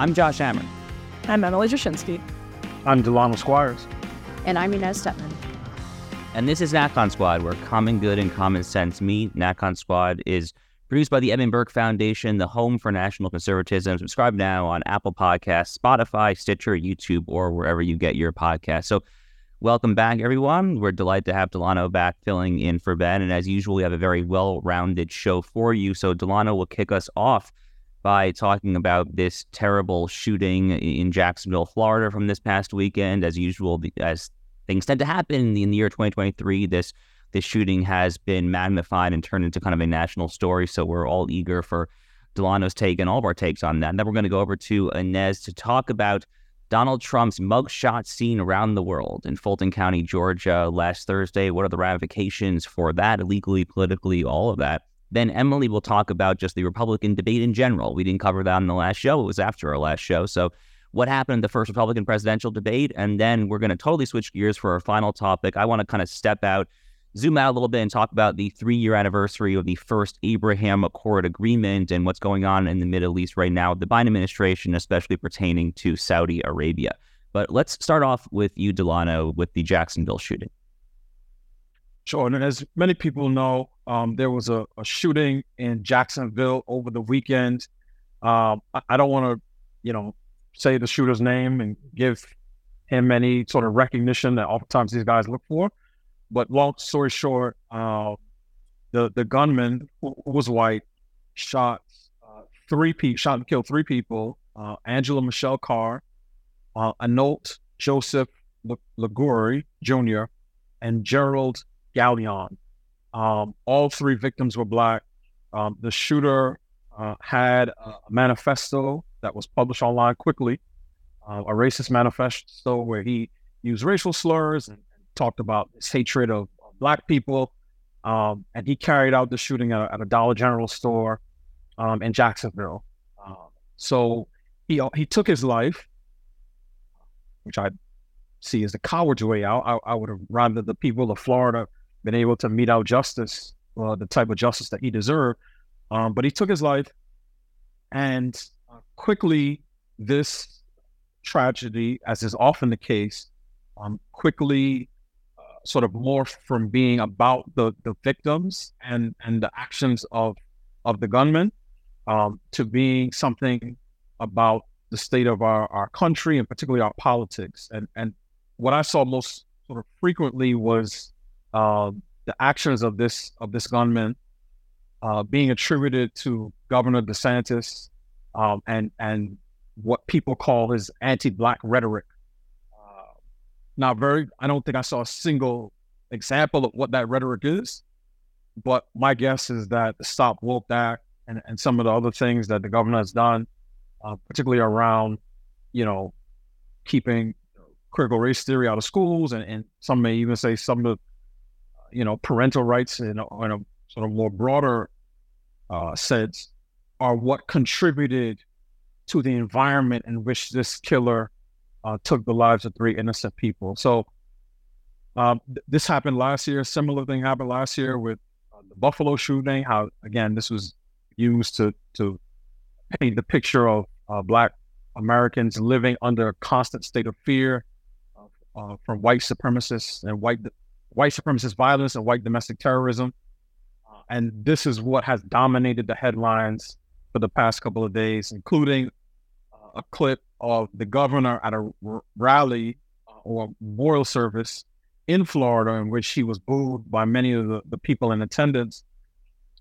I'm Josh Hammer. I'm Emily Jashinsky. I'm Delano Squires. And I'm Inez Stepman. And this is NatCon Squad, where common good and common sense meet. NatCon Squad is produced by the Edmund Burke Foundation, the home for national conservatism. Subscribe now on Apple Podcasts, Spotify, Stitcher, YouTube, or wherever you get your podcasts. So, welcome back, everyone. We're delighted to have Delano back filling in for Ben. And as usual, we have a very well rounded show for you. So, Delano will kick us off by talking about this terrible shooting in Jacksonville, Florida from this past weekend. As usual, as things tend to happen in the year 2023, this this shooting has been magnified and turned into kind of a national story. So we're all eager for Delano's take and all of our takes on that. And then we're going to go over to Inez to talk about Donald Trump's mugshot seen around the world in Fulton County, Georgia last Thursday. What are the ramifications for that, legally, politically, all of that? Then Emily will talk about just the Republican debate in general. We didn't cover that in the last show. It was after our last show. So, what happened in the first Republican presidential debate? And then we're going to totally switch gears for our final topic. I want to kind of step out zoom out a little bit and talk about the three year anniversary of the first Abraham Accord agreement and what's going on in the Middle East right now with the Biden administration, especially pertaining to Saudi Arabia. But let's start off with you, Delano, with the Jacksonville shooting. Sure. And as many people know, um, there was a, a, shooting in Jacksonville over the weekend. Um, I, I, don't want to, you know, say the shooter's name and give him any sort of recognition that oftentimes these guys look for. But long story short, uh, the the gunman who, was white shot uh, three people, shot and killed three people. Uh, Angela Michelle Carr, uh, Anolt Joseph Laguerre Jr., and Jerrald Gallion. Um, all three victims were black. Um, the shooter uh, had a manifesto that was published online quickly, uh, a racist manifesto where he used racial slurs and talked about his hatred of, black people. Um, and he carried out the shooting at a, at a Dollar General store um, in Jacksonville. Uh, so he he took his life, which I see as the coward's way out. I, I would have rather the people of Florida been able to mete out justice, uh, the type of justice that he deserved. Um, but he took his life, and uh, quickly this tragedy, as is often the case, um, quickly sort of morphed from being about the the victims and and the actions of of the gunmen um, to being something about the state of our, our country and particularly our politics. And and what I saw most sort of frequently was uh, the actions of this of this gunman uh, being attributed to Governor DeSantis um, and and what people call his anti-black rhetoric not very, I don't think I saw a single example of what that rhetoric is. But my guess is that the Stop Woke Act and, and some of the other things that the governor has done, uh, particularly around, you know, keeping critical race theory out of schools, and, and some may even say some of, you know, parental rights in a, in a sort of more broader uh, sense, are what contributed to the environment in which this killer uh, took the lives of three innocent people. So um, th- this happened last year. Similar thing happened last year with uh, the Buffalo shooting. How again this was used to to paint the picture of uh, Black Americans living under a constant state of fear uh, from white supremacists and white white supremacist violence and white domestic terrorism. Uh, and this is what has dominated the headlines for the past couple of days, including uh, a clip of the governor at a r- rally uh, or memorial service in Florida, in which he was booed by many of the, the people in attendance.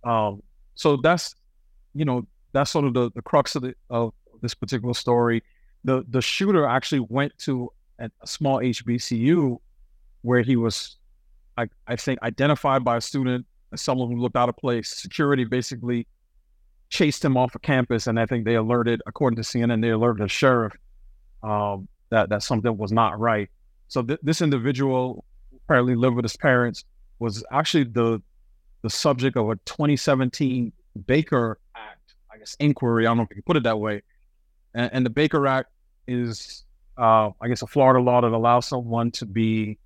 Um, so that's, you know, that's sort of the, the crux of, the, of this particular story. The the shooter actually went to a, a small HBCU where he was, I, I think, identified by a student as someone who looked out of place. Security basically chased him off of campus, and I think they alerted, according to CNN, they alerted the sheriff um, that that something was not right. So th- this individual apparently lived with his parents was actually the the subject of a 2017 Baker Act, I guess inquiry. I don't know if you can put it that way. And, and the Baker Act is, uh, I guess, a Florida law that allows someone to be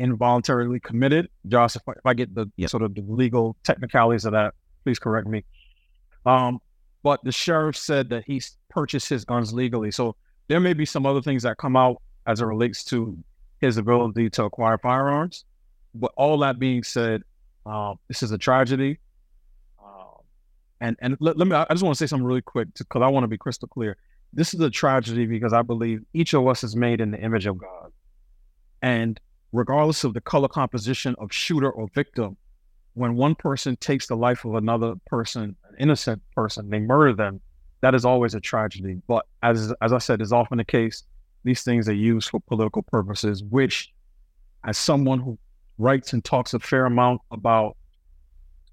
involuntarily committed. Josh, if I, if I get the yep. sort of the legal technicalities of that, please correct me. Um, but the sheriff said that he purchased his guns legally. So there may be some other things that come out as it relates to his ability to acquire firearms. But all that being said, um, this is a tragedy. Um, and and let, let, me, I just want to say something really quick because I want to be crystal clear. This is a tragedy because I believe each of us is made in the image of God. And regardless of the color composition of shooter or victim, when one person takes the life of another person, an innocent person, they murder them, that is always a tragedy. But as as I said, is often the case. These things are used for political purposes, which, as someone who writes and talks a fair amount about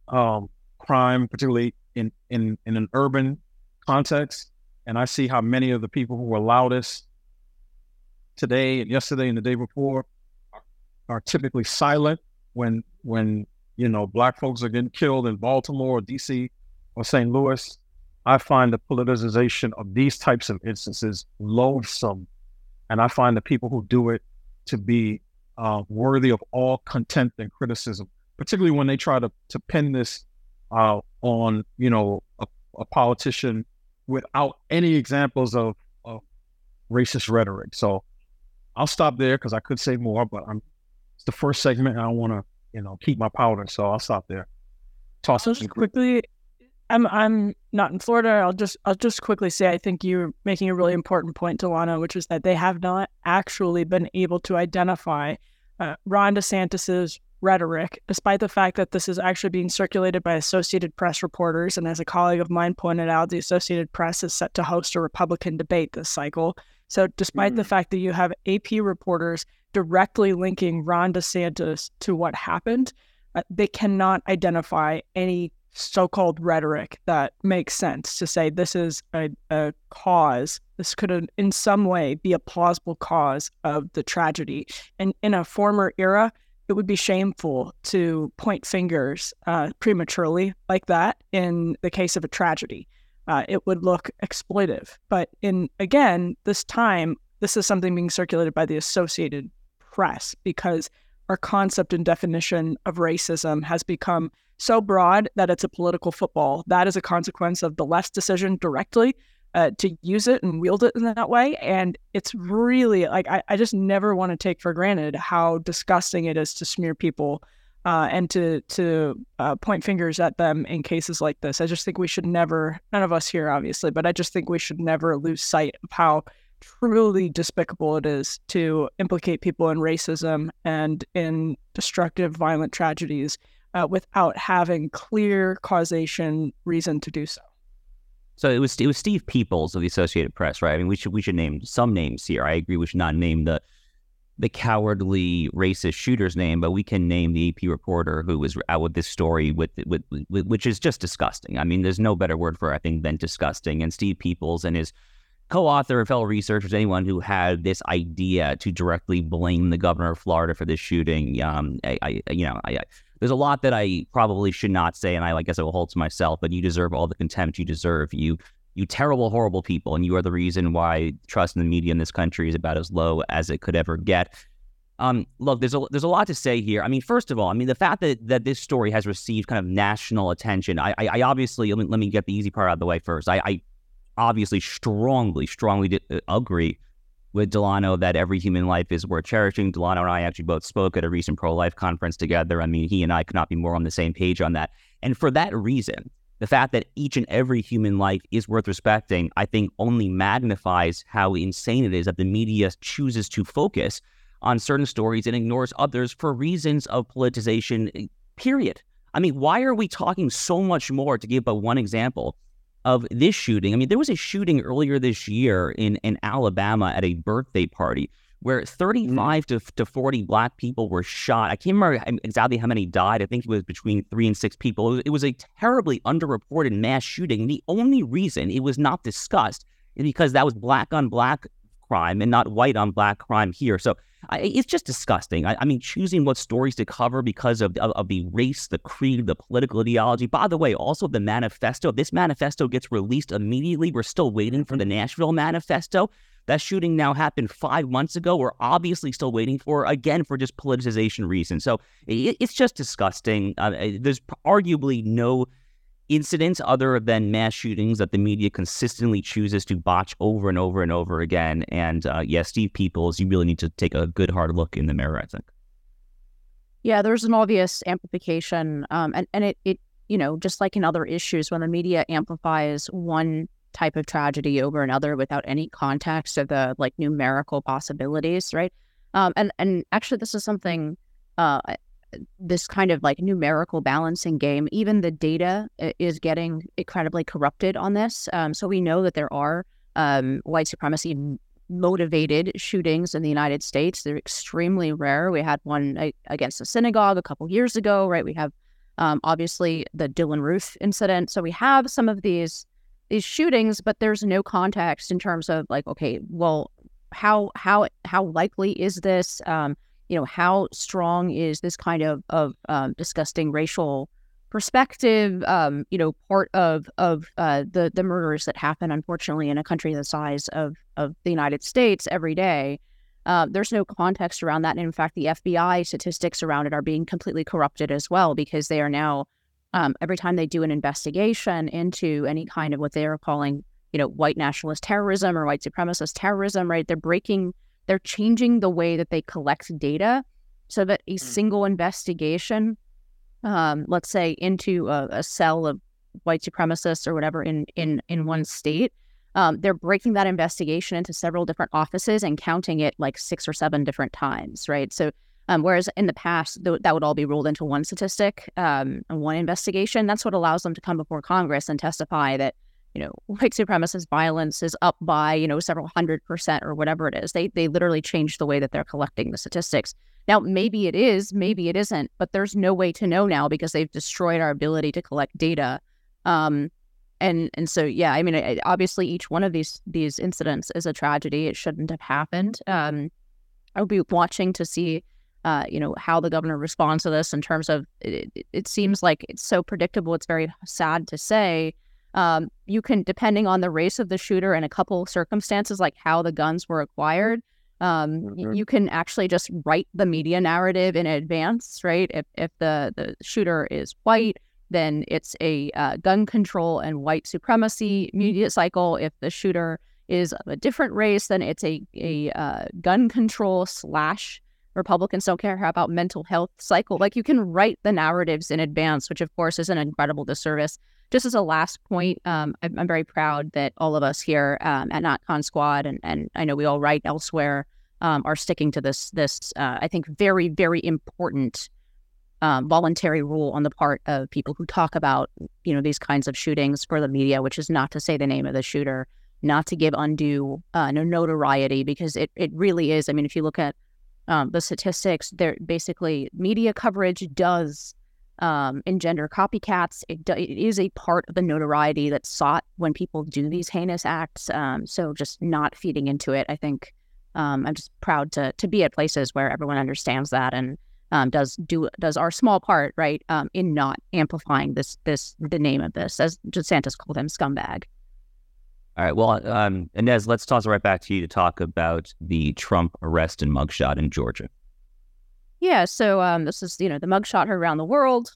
um, crime, particularly in, in in an urban context, and I see how many of the people who were loudest today and yesterday and the day before are, typically silent when when you know black folks are getting killed in Baltimore or DC or St. Louis I find the politicization of these types of instances loathsome. And I find the people who do it to be uh, worthy of all contempt and criticism, particularly when they try to, to pin this uh, on, you know, a, a, politician without any examples of, of racist rhetoric. So I'll stop there because I could say more, but I'm the first segment and I want to, you know, keep my powder. So I'll stop there. Toss just quickly I'm I'm not in Florida. I'll just I'll just quickly say I think you're making a really important point, Delano, which is that they have not actually been able to identify uh, Ron DeSantis's rhetoric, despite the fact that this is actually being circulated by Associated Press reporters. And as a colleague of mine pointed out, the Associated Press is set to host a Republican debate this cycle. So, despite mm-hmm. the fact that you have AP reporters directly linking Ron DeSantis to what happened, uh, they cannot identify any so-called rhetoric that makes sense to say this is a, a cause. This could in some way be a plausible cause of the tragedy. And in a former era it would be shameful to point fingers uh, prematurely like that in the case of a tragedy. Uh, it would look exploitive but in again this time this is something being circulated by the associated press because our concept and definition of racism has become so broad that it's a political football. That is a consequence of the left's decision directly uh, to use it and wield it in that way. And it's really like, I, I just never want to take for granted how disgusting it is to smear people uh, and to, to uh, point fingers at them in cases like this. I just think we should never, none of us here, obviously, but I just think we should never lose sight of how truly despicable it is to implicate people in racism and in destructive, violent tragedies uh, without having clear causation reason to do so. So it was it was Steve Peoples of the Associated Press, right? I mean, we should we should name some names here. I agree. We should not name the the cowardly racist shooter's name, but we can name the AP reporter who was out with this story, with, with, with which is just disgusting. I mean, there's no better word for it, I think than disgusting. And Steve Peoples and his co-author and fellow researchers, anyone who had this idea to directly blame the governor of Florida for this shooting, um, I, I you know, I, I there's a lot that I probably should not say, and I, I guess I will hold to myself. But you deserve all the contempt you deserve. You, you terrible, horrible people, and you are the reason why trust in the media in this country is about as low as it could ever get. Um, look, there's a there's a lot to say here. I mean, first of all, I mean the fact that that this story has received kind of national attention. I I, I obviously let me, let me get the easy part out of the way first. I, I obviously strongly strongly uh, agree with Delano that every human life is worth cherishing. Delano and I actually both spoke at a recent pro life conference together. I mean, he and I could not be more on the same page on that. And for that reason, the fact that each and every human life is worth respecting, I think only magnifies how insane it is that the media chooses to focus on certain stories and ignores others for reasons of politicization, eh, period. I mean, why are we talking so much more to give but one example of this shooting. I mean, there was a shooting earlier this year in, in Alabama at a birthday party where 35 mm. to, to 40 black people were shot. I can't remember exactly how many died. I think it was between three and six people. It was, it was a terribly underreported mass shooting. The only reason it was not discussed is because that was black on black crime and not white on black crime here. So I, it's just disgusting. I, I, mean, choosing what stories to cover because of, of, of the race, the creed, the political ideology. By the way, also the manifesto. This manifesto gets released immediately. We're still waiting for the Nashville manifesto. That shooting now happened five months ago. We're obviously still waiting for again for just politicization reasons. So it, it's just disgusting. Uh, there's arguably no incidents other than mass shootings that the media consistently chooses to botch over and over and over again. And uh, yeah, Steve Peoples, you really need to take a good hard look in the mirror, I think. Yeah, there's an obvious amplification, um, and and it it you know just like in other issues, when the media amplifies one type of tragedy over another without any context of the like numerical possibilities, right? Um, and and actually, this is something uh, this kind of like numerical balancing game, even the data is getting incredibly corrupted on this. Um, so we know that there are um, white supremacy motivated shootings in the United States. They're extremely rare. We had one against a synagogue a couple years ago, right? We have um, obviously the Dylann Roof incident. So we have some of these these shootings, but there's no context in terms of like, okay, well, how how how likely is this? Um, you know, how strong is this kind of of um, disgusting racial perspective? Um, you know, part of of uh, the the murders that happen, unfortunately, in a country the size of of the United States every day. Uh, there's no context around that. And in fact, the FBI statistics around it are being completely corrupted as well because they are now, um, every time they do an investigation into any kind of what they are calling, you know, white nationalist terrorism or white supremacist terrorism, right? They're breaking they're changing the way that they collect data so that a mm. single investigation, um, let's say into a, a, cell of white supremacists or whatever in in in one state, um, they're breaking that investigation into several different offices and counting it like six or seven different times, right? So. Um, whereas in the past, th- that would all be rolled into one statistic, um, one investigation. That's what allows them to come before Congress and testify that you know, white supremacist violence is up by, you know, several hundred percent or whatever it is. They they literally changed the way that they're collecting the statistics. Now, maybe it is, maybe it isn't, but there's no way to know now because they've destroyed our ability to collect data. Um, and and so yeah, I mean, obviously each one of these these incidents is a tragedy. It shouldn't have happened. Um, I will be watching to see, uh, you know, how the governor responds to this in terms of it, it seems like it's so predictable. It's very sad to say um, you can, depending on the race of the shooter and a couple circumstances, like how the guns were acquired, um, mm-hmm. you can actually just write the media narrative in advance, right? If if the the shooter is white, then it's a uh, gun control and white supremacy media cycle. If the shooter is of a different race, then it's a a uh, gun control slash Republicans don't care about mental health cycle. Like you can write the narratives in advance, which of course is an incredible disservice just as a last point, um, I'm, I'm, very proud that all of us here um, at NatCon Squad, and, and I know we all write elsewhere, um, are sticking to this this uh, I think very very important um, voluntary rule on the part of people who talk about you know these kinds of shootings for the media, which is not to say the name of the shooter, not to give undue uh, no notoriety because it it really is. I mean, if you look at um, the statistics, there basically media coverage does um, engender copycats. It, it is a part of the notoriety that's sought when people do these heinous acts. Um, so just not feeding into it, I think um, I'm just proud to to be at places where everyone understands that and um, does do does our small part right um, in not amplifying this this the name of this as DeSantis called him scumbag. All right. Well, um, Inez, let's toss it right back to you to talk about the Trump arrest and mugshot in Georgia. Yeah, so um, this is you know the mugshot heard around the world.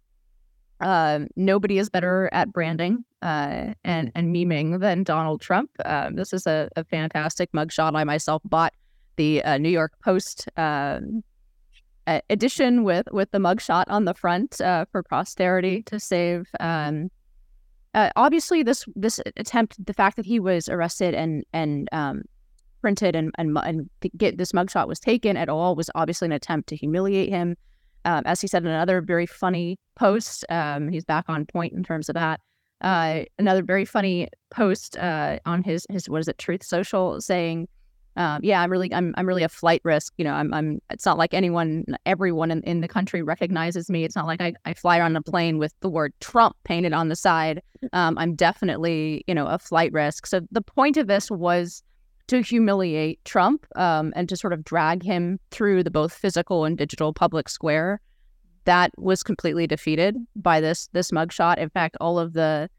Uh, nobody is better at branding uh, and and memeing than Donald Trump. Um, this is a, a fantastic mugshot. I myself bought the uh, New York Post um, edition with with the mugshot on the front uh, for posterity to save. Um, uh, obviously, this this attempt, the fact that he was arrested and and um, printed and, and, and get this mugshot was taken at all was obviously an attempt to humiliate him. Um, as he said in another very funny post, um, he's back on point in terms of that. Uh, another very funny post uh, on his his what is it Truth Social saying, um, "Yeah, I'm really I'm I'm really a flight risk. You know, I'm I'm. It's not like anyone, everyone in, in the country recognizes me. It's not like I, I fly on a plane with the word Trump painted on the side. Um, I'm definitely you know a flight risk. So the point of this was to humiliate Trump um, and to sort of drag him through the both physical and digital public square. That was completely defeated by this this mugshot. In fact, all of the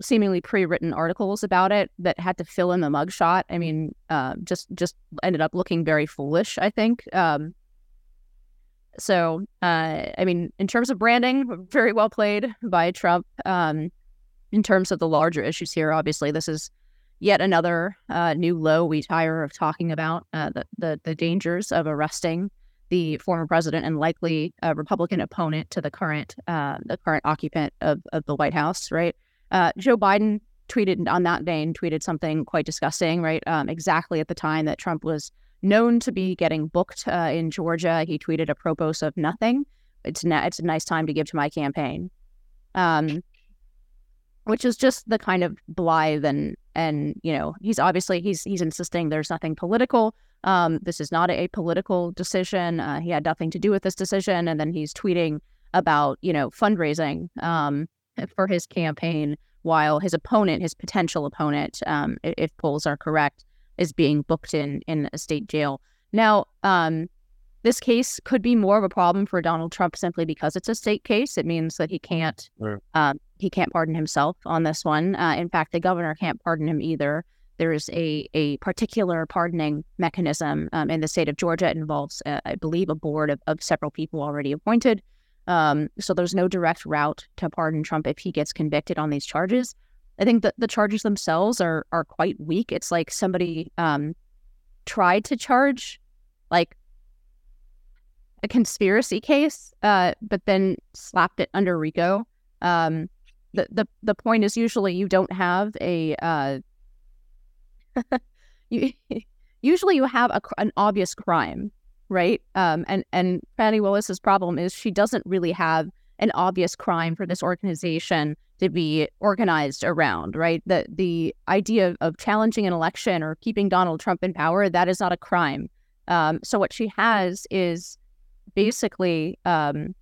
seemingly pre-written articles about it that had to fill in the mugshot. I mean, uh, just just ended up looking very foolish. I think. Um, so, uh, I mean, in terms of branding, very well played by Trump. Um, in terms of the larger issues here, obviously, this is yet another uh, new low we tire of talking about uh, the, the, the dangers of arresting the former president and likely Republican opponent to the current uh, the current occupant of, of the White House. Right, uh, Joe Biden tweeted on that vein, tweeted something quite disgusting. Right, um, exactly at the time that Trump was known to be getting booked uh, in Georgia, he tweeted apropos of nothing. It's na- it's a nice time to give to my campaign. Um, which is just the kind of blithe and and you know he's obviously he's he's insisting there's nothing political um, this is not a political decision uh, he had nothing to do with this decision and then he's tweeting about you know fundraising um, for his campaign while his opponent his potential opponent um, if polls are correct is being booked in in a state jail now um, this case could be more of a problem for Donald Trump simply because it's a state case. It means that he can't right. um, he can't pardon himself on this one. Uh, in fact, the governor can't pardon him either. There is a a particular pardoning mechanism um, in the state of Georgia. It involves, uh, I believe, a board of, of several people already appointed. Um, so there's no direct route to pardon Trump if he gets convicted on these charges. I think that the charges themselves are are quite weak. It's like somebody um, tried to charge like a conspiracy case, uh, but then slapped it under RICO. Um, the, the the point is usually you don't have a uh, you usually you have a, an obvious crime, right? Um, and and Fani Willis's problem is she doesn't really have an obvious crime for this organization to be organized around, right? The the idea of challenging an election or keeping Donald Trump in power that is not a crime. Um, so what she has is basically um,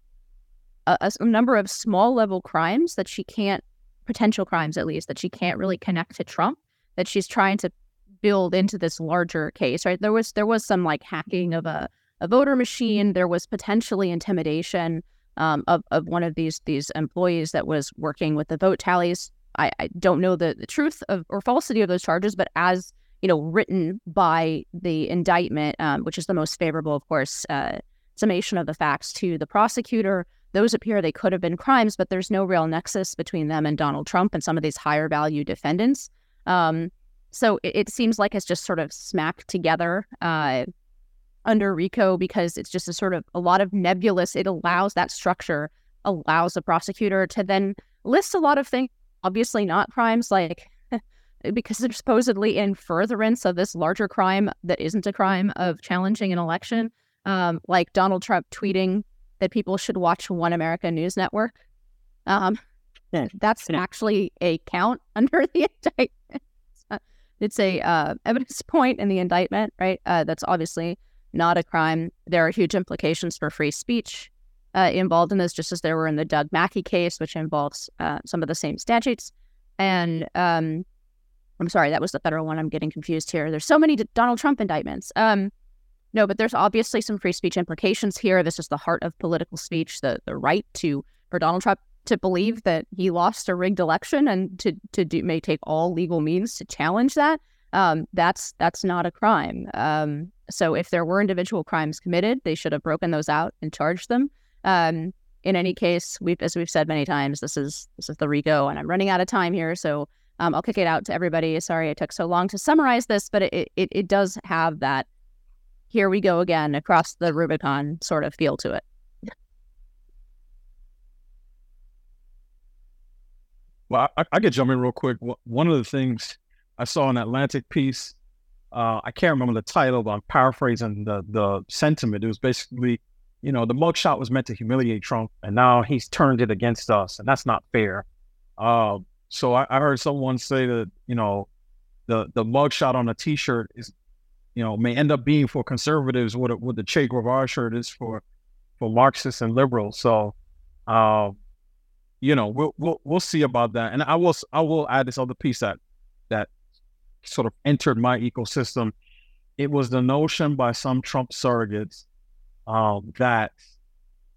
a, a number of small level crimes that she can't, potential crimes at least, that she can't really connect to Trump, that she's trying to build into this larger case, right? There was there was some like hacking of a, a voter machine. There was potentially intimidation um, of, of one of these these employees that was working with the vote tallies. I, I don't know the, the truth of or falsity of those charges, but as you know, written by the indictment, um, which is the most favorable, of course, uh, summation of the facts to the prosecutor. Those appear they could have been crimes, but there's no real nexus between them and Donald Trump and some of these higher value defendants. Um, so it, it, seems like it's just sort of smacked together uh, under RICO because it's just a sort of a lot of nebulous. It allows that structure allows the prosecutor to then list a lot of things, obviously not crimes like because they're supposedly in furtherance of this larger crime that isn't a crime of challenging an election um, like Donald Trump tweeting that people should watch One America News Network. Um, that's actually a count under the indictment. It's a uh, evidence point in the indictment, right? Uh, that's obviously not a crime. There are huge implications for free speech uh, involved in this, just as there were in the Doug Mackey case, which involves uh, some of the same statutes. And um, I'm sorry, that was the federal one. I'm getting confused here. There's so many Donald Trump indictments. Um, no, but there's obviously some free speech implications here. This is the heart of political speech, the the right to for Donald Trump to believe that he lost a rigged election and to to do may take all legal means to challenge that. Um, that's that's not a crime. Um, so if there were individual crimes committed, they should have broken those out and charged them. Um, in any case, we've as we've said many times, this is this is the RICO, and I'm running out of time here, so um, I'll kick it out to everybody. Sorry I took so long to summarize this, but it it, it does have that here we go again across the Rubicon sort of feel to it. Well, I, I could jump in real quick. One of the things I saw in Atlantic piece, uh, I can't remember the title, but I'm paraphrasing the the sentiment. It was basically, you know, the mugshot was meant to humiliate Trump, and now he's turned it against us, and that's not fair. Uh, so I, I heard someone say that, you know, the the mugshot on a T-shirt is you know, may end up being for conservatives what what the Che Guevara shirt is for for Marxists and liberals. So, uh, you know, we'll we'll we'll see about that. And I will I will add this other piece that that sort of entered my ecosystem. It was the notion by some Trump surrogates um, that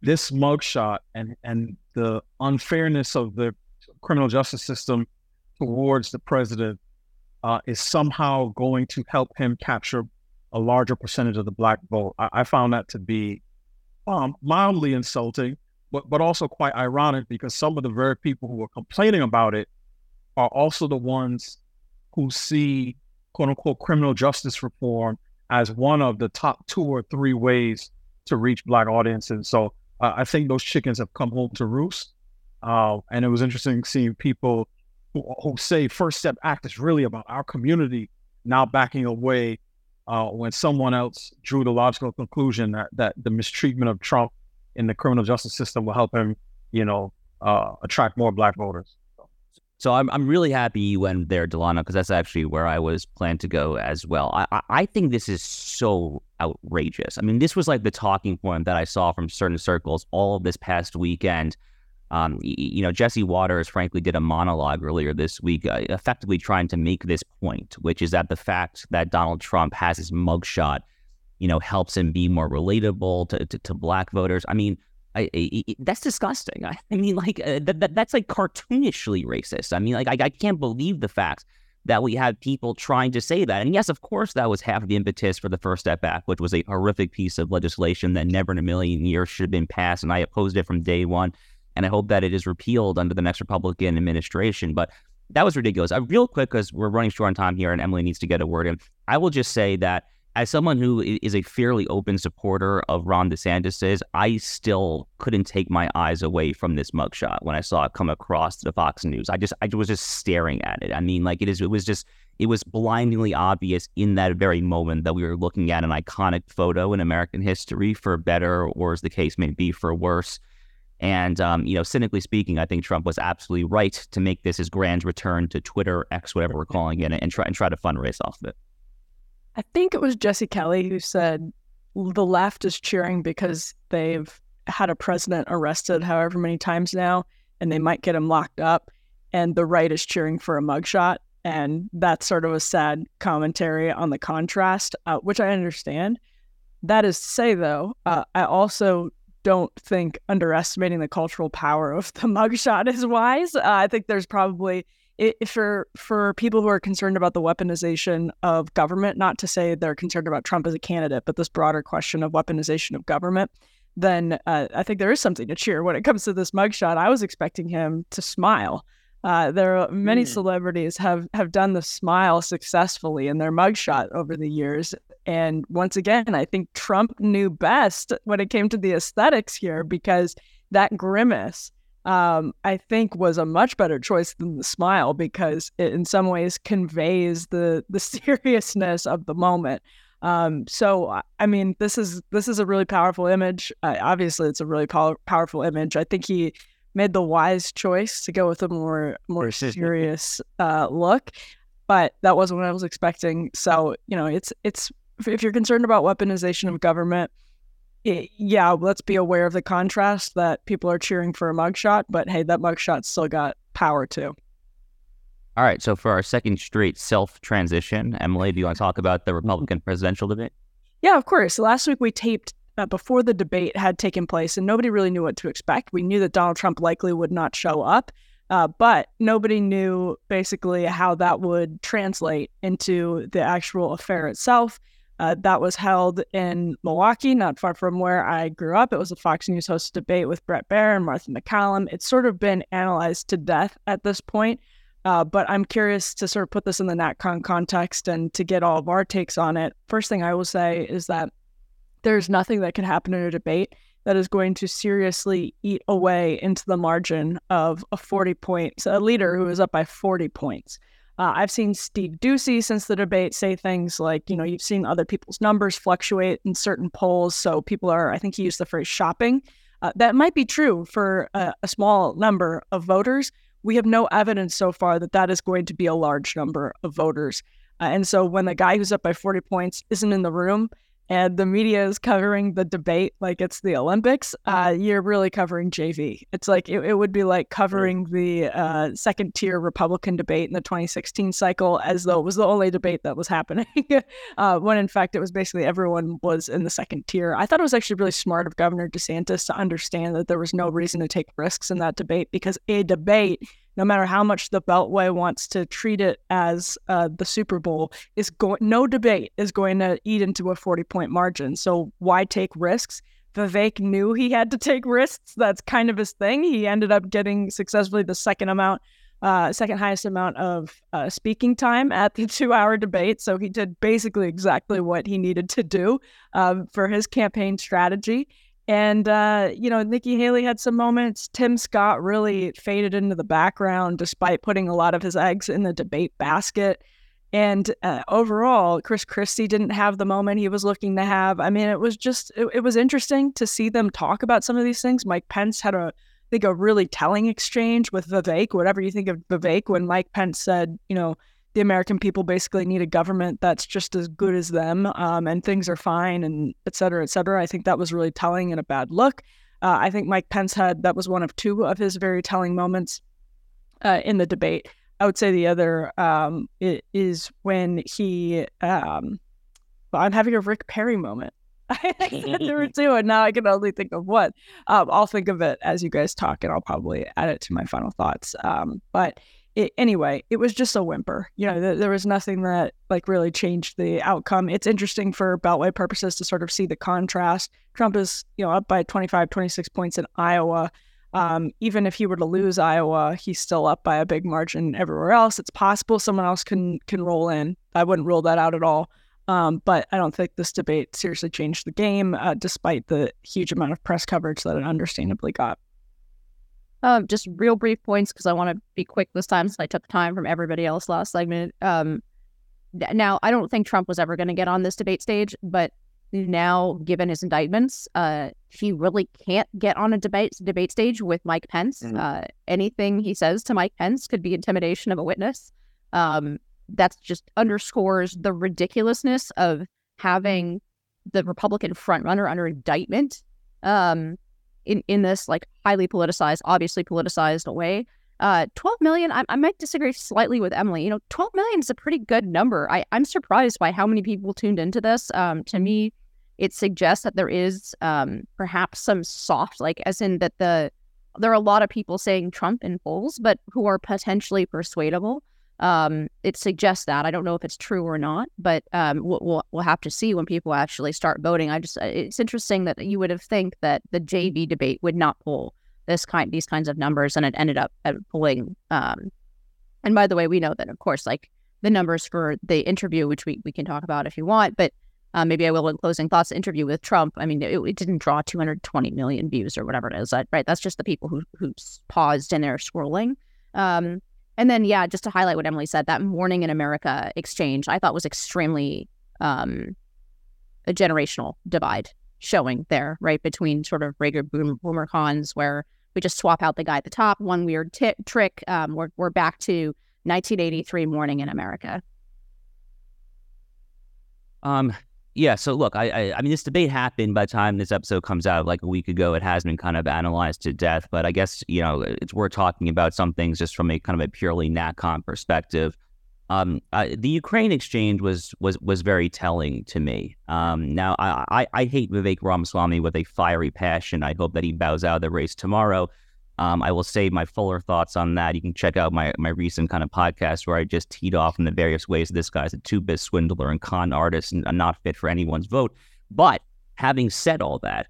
this mugshot and and the unfairness of the criminal justice system towards the president uh, is somehow going to help him capture a larger percentage of the black vote. I, I found that to be um, mildly insulting, but but also quite ironic because some of the very people who are complaining about it are also the ones who see quote unquote criminal justice reform as one of the top two or three ways to reach black audiences. So uh, I think those chickens have come home to roost. Uh, and it was interesting seeing people who, who, say First Step Act is really about our community now backing away uh, when someone else drew the logical conclusion that, that the mistreatment of Trump in the criminal justice system will help him, you know, uh, attract more black voters. So I'm I'm really happy you went there, Delano, because that's actually where I was planned to go as well. I I think this is so outrageous. I mean, this was like the talking point that I saw from certain circles all this past weekend. Um, you know, Jesse Watters, frankly, did a monologue earlier this week, uh, effectively trying to make this point, which is that the fact that Donald Trump has his mugshot, you know, helps him be more relatable to, to, to black voters. I mean, I, I, that's disgusting. I, I mean, like uh, that, that, that's like cartoonishly racist. I mean, like I, I can't believe the fact that we have people trying to say that. And yes, of course, that was half the impetus for the First Step Act, which was a horrific piece of legislation that never in a million years should have been passed. And I opposed it from day one. And I hope that it is repealed under the next Republican administration. But that was ridiculous. Uh, real quick, because we're running short on time here and Emily needs to get a word in, I will just say that as someone who is a fairly open supporter of Ron DeSantis's, I still couldn't take my eyes away from this mugshot when I saw it come across the Fox News. I just I was just staring at it. I mean, like it is it was just it was blindingly obvious in that very moment that we were looking at an iconic photo in American history, for better or as the case may be, for worse. And um, you know, cynically speaking, I think Trump was absolutely right to make this his grand return to Twitter, X, whatever we're calling it, and try and try to fundraise off of it. I think it was Jesse Kelly who said the left is cheering because they've had a president arrested however many times now and they might get him locked up. And the right is cheering for a mugshot. And that's sort of a sad commentary on the contrast, uh, which I understand. That is to say, though, uh, I also don't think underestimating the cultural power of the mugshot is wise. Uh, I think there's probably it, for for people who are concerned about the weaponization of government, not to say they're concerned about Trump as a candidate, but this broader question of weaponization of government, then uh, I think there is something to cheer when it comes to this mugshot. I was expecting him to smile. Uh, there are many mm. celebrities have have done the smile successfully in their mugshot over the years, and once again, I think Trump knew best when it came to the aesthetics here because that grimace um, I think was a much better choice than the smile because it in some ways conveys the the seriousness of the moment. Um, so I mean, this is this is a really powerful image. Uh, obviously, it's a really pow- powerful image. I think he made the wise choice to go with a more more serious uh, look, but that wasn't what I was expecting. So you know, it's it's if you're concerned about weaponization of government yeah, let's be aware of the contrast that people are cheering for a mugshot, but hey, that mugshot still got power too. All right. So for our second straight self transition, Emily, do you want to talk about the Republican presidential debate? Yeah, of course. Last week we taped uh, before the debate had taken place, and nobody really knew what to expect. We knew that Donald Trump likely would not show up, uh, but nobody knew basically how that would translate into the actual affair itself. Uh, that was held in Milwaukee, not far from where I grew up. It was a Fox News hosted debate with Bret Baier and Martha MacCallum. It's sort of been analyzed to death at this point, uh, but I'm curious to sort of put this in the NatCon context and to get all of our takes on it. First thing I will say is that there's nothing that can happen in a debate that is going to seriously eat away into the margin of a 40 points, a leader who is up by 40 points. Uh, I've seen Steve Doocy since the debate say things like, you know, you've seen other people's numbers fluctuate in certain polls. So people are, I think he used the phrase shopping. Uh, that might be true for a, a, small number of voters. We have no evidence so far that that is going to be a large number of voters. Uh, and so when the guy who's up by 40 points isn't in the room, and the media is covering the debate like it's the Olympics, uh, you're really covering JV. It's like it, it would be like covering the uh, second tier Republican debate in the 2016 cycle as though it was the only debate that was happening, uh, when in fact it was basically everyone was in the second tier. I thought it was actually really smart of Governor DeSantis to understand that there was no reason to take risks in that debate because a debate no matter how much the Beltway wants to treat it as uh, the Super Bowl, is going no debate is going to eat into a 40 point margin. So why take risks? Vivek knew he had to take risks. That's kind of his thing. He ended up getting successfully the second amount uh, second highest amount of uh, speaking time at the two hour debate. So he did basically exactly what he needed to do um, for his campaign strategy. And, uh, you know, Nikki Haley had some moments. Tim Scott really faded into the background despite putting a lot of his eggs in the debate basket. And uh, overall, Chris Christie didn't have the moment he was looking to have. I mean, it was just, it, it was interesting to see them talk about some of these things. Mike Pence had a, I think, a really telling exchange with Vivek, whatever you think of Vivek, when Mike Pence said, you know, the American people basically need a government that's just as good as them um, and things are fine and et cetera, et cetera. I think that was really telling and a bad look. Uh, I think Mike Pence had that was one of two of his very telling moments uh, in the debate. I would say the other um, is when he, um, I'm having a Rick Perry moment. I said there were two, and now I can only think of one. Um, I'll think of it as you guys talk, and I'll probably add it to my final thoughts. Um, but it, anyway, it was just a whimper. You know, th- there was nothing that like really changed the outcome. It's interesting for Beltway purposes to sort of see the contrast. Trump is, you know, up by 25, 26 points in Iowa. Um, even if he were to lose Iowa, he's still up by a big margin everywhere else. It's possible someone else can can roll in. I wouldn't rule that out at all. Um, but I don't think this debate seriously changed the game, uh, despite the huge amount of press coverage that it understandably got. Um, just real brief points because I want to be quick this time since I took time from everybody else last segment. Um, now, I don't think Trump was ever going to get on this debate stage, but now, given his indictments, uh, he really can't get on a debate debate stage with Mike Pence. Mm-hmm. Uh, anything he says to Mike Pence could be intimidation of a witness. Um, that just underscores the ridiculousness of having the Republican frontrunner under indictment. Um, in in this like highly politicized, obviously politicized way. Uh, 12 million, I, I might disagree slightly with Emily. You know, 12 million is a pretty good number. I, I'm surprised by how many people tuned into this. Um, to me, it suggests that there is um, perhaps some soft, like, as in that the there are a lot of people saying Trump in polls, but who are potentially persuadable. Um, it suggests that. I don't know if it's true or not, but um, we'll, we'll, have to see when people actually start voting. I just uh, it's interesting that you would have think that the JV debate would not pull this kind these kinds of numbers, and it ended up pulling. Um, and by the way, we know that of course, like the numbers for the interview, which we we can talk about if you want, but uh, maybe I will in closing thoughts. Interview with Trump. I mean, it, it, didn't draw 220 million views or whatever it is. Right? That's just the people who who paused and they're scrolling. Um, and then, yeah, just to highlight what Emily said, that Morning in America exchange I thought was extremely um, a generational divide showing there, right? Between sort of regular boom, boomer cons where we just swap out the guy at the top, one weird t- trick. Um, we're, we're back to 1983 Morning in America. Um, yeah, so look, I, I, I mean, this debate happened by the time this episode comes out, like a week ago. It has been kind of analyzed to death, but I guess you know it's worth talking about some things just from a kind of a purely NatCon perspective. Um, uh, the Ukraine exchange was was was very telling to me. Um, now, I, I, I hate Vivek Ramaswamy with a fiery passion. I hope that he bows out of the race tomorrow. Um, I will save my fuller thoughts on that. You can check out my my recent kind of podcast where I just teed off in the various ways this guy's a two bit swindler and con artist and not fit for anyone's vote. But having said all that,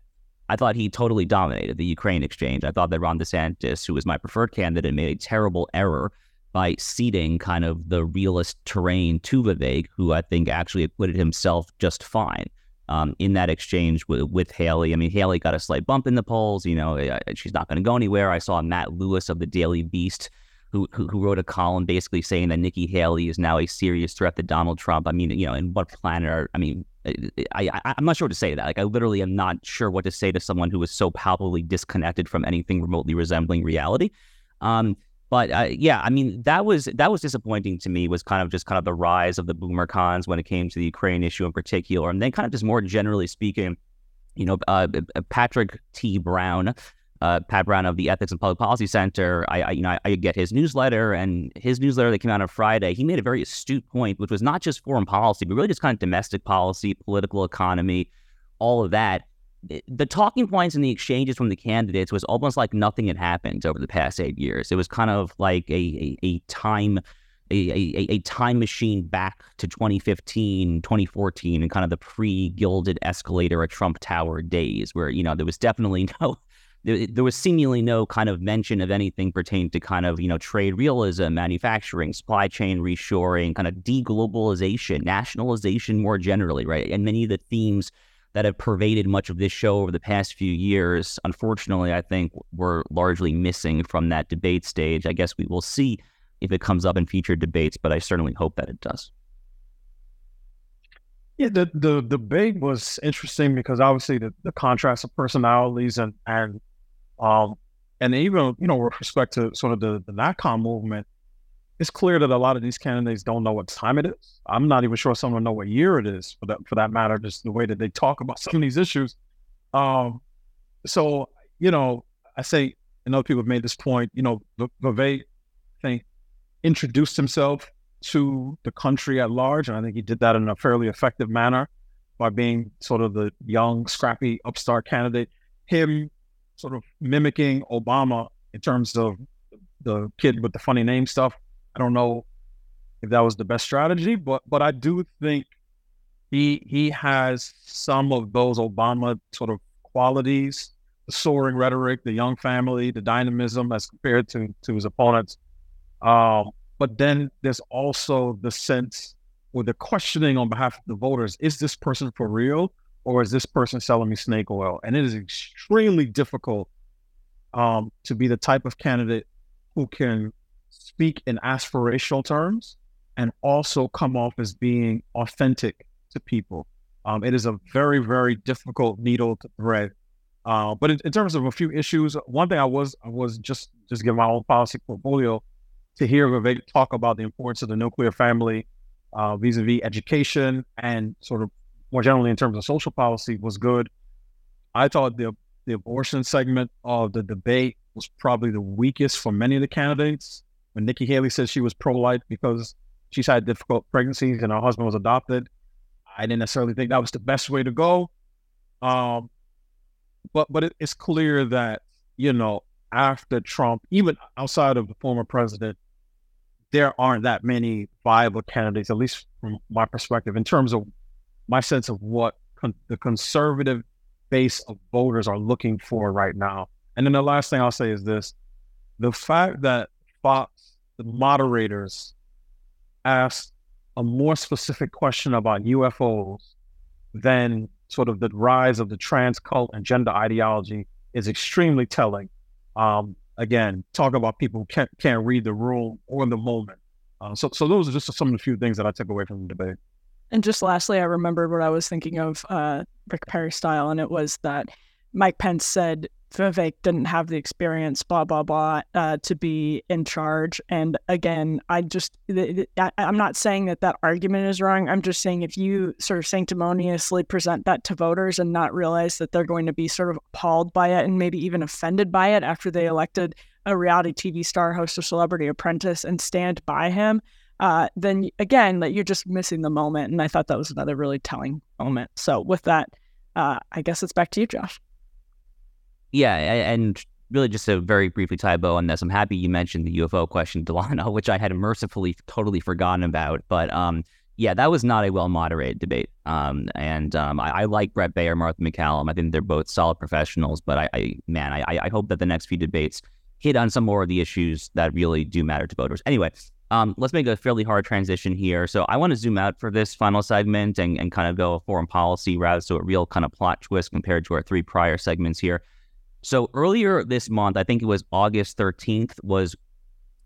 I thought he totally dominated the Ukraine exchange. I thought that Ron DeSantis, who was my preferred candidate, made a terrible error by ceding kind of the realist terrain to Vivek, who I think actually acquitted himself just fine um, in that exchange with, with Haley. I mean, Haley got a slight bump in the polls. You know, she's not going to go anywhere. I saw Matt Lewis of the Daily Beast. Who, who, who wrote a column basically saying that Nikki Haley is now a serious threat to Donald Trump. I mean, you know, in what planet are, I mean, I, I, I'm not sure what to say to that. Like, I literally am not sure what to say to someone who is so palpably disconnected from anything remotely resembling reality. Um, but uh, yeah, I mean that was that was disappointing to me. Was kind of just kind of the rise of the boomer cons when it came to the Ukraine issue in particular, and then kind of just more generally speaking, you know, uh, Patrick T. Brown, uh, Pat Brown of the Ethics and Public Policy Center. I, I you know I, I, get his newsletter, and his newsletter that came out on Friday. He made a very astute point, which was not just foreign policy, but really just kind of domestic policy, political economy, all of that Eh, the talking points and the exchanges from the candidates was almost like nothing had happened over the past eight years. It was kind of like a a, a time a, a, a time machine back to 2015, 2014, and kind of the pre-gilded escalator at Trump Tower days, where you know there was definitely no there, there, was seemingly no kind of mention of anything pertaining to kind of you know trade realism, manufacturing, supply chain reshoring, kind of deglobalization, nationalization more generally, right? And many of the themes that have pervaded much of this show over the past few years, unfortunately, I think were largely missing from that debate stage. I guess we will see if it comes up in future debates, but I certainly hope that it does. Yeah, the the debate was interesting because obviously the, the contrast of personalities and and um and even you know with respect to sort of the the NatCon movement, it's clear that a lot of these candidates don't know what time it is. I'm not even sure some them know what year it is for that for that matter. Just the way that they talk about some of these issues. Um, so you know, I say, and other people have made this point. You know, Vivek, I think, introduced himself to the country at large. And I think he did that in a fairly effective manner by being sort of the young, scrappy upstart candidate. Him sort of mimicking Obama in terms of the kid with the funny name stuff. I don't know if that was the best strategy, but but I do think he he has some of those Obama sort of qualities, the soaring rhetoric, the young family, the dynamism as compared to to his opponents. Um, but then there's also the sense or the questioning on behalf of the voters is this person for real or is this person selling me snake oil? And it is extremely difficult um, to be the type of candidate who can speak in aspirational terms and also come off as being authentic to people. Um, it is a very, very difficult needle to thread. Uh, but in, in, terms of a few issues, one thing I was I was just just give my own policy portfolio to hear Vivek talk about the importance of the nuclear family uh, vis-a-vis education and sort of more generally in terms of social policy was good. I thought the the abortion segment of the debate was probably the weakest for many of the candidates. When Nikki Haley said she was pro-life because she's had difficult pregnancies and her husband was adopted, I didn't necessarily think that was the best way to go. Um, but but it, it's clear that you know after Trump, even outside of the former president, there aren't that many viable candidates, at least from my perspective, in terms of my sense of what con- the conservative base of voters are looking for right now. And then the last thing I'll say is this the fact that Fox, the moderators, asked a more specific question about UFOs than sort of the rise of the trans cult and gender ideology is extremely telling. Um, again, talk about people who can't can't read the room or the moment. Uh, so, so those are just some of the few things that I took away from the debate. And just lastly, I remembered what I was thinking of uh, Rick Perry style, and it was that Mike Pence said Vivek didn't have the experience, blah blah blah, uh, to be in charge. And again, I just I, am not saying that that argument is wrong. I'm just saying if you sort of sanctimoniously present that to voters and not realize that they're going to be sort of appalled by it and maybe even offended by it after they elected a reality TV star host of Celebrity Apprentice and stand by him, uh, then again, that you're just missing the moment. And I thought that was another really telling moment. So with that, uh, I guess it's back to you, Josh. Yeah, and really just to very briefly tie bow on this, I'm happy you mentioned the UFO question, Delano, which I had mercifully totally forgotten about. But um, yeah, that was not a well moderated debate. Um, and um, I, I, like Bret Baier, Martha MacCallum. I think they're both solid professionals. But I, I man, I, I hope that the next few debates hit on some more of the issues that really do matter to voters. Anyway, um, let's make a fairly hard transition here. So I want to zoom out for this final segment and, and kind of go a foreign policy route. So a real kind of plot twist compared to our three prior segments here. So earlier this month, I think it was August 13th, was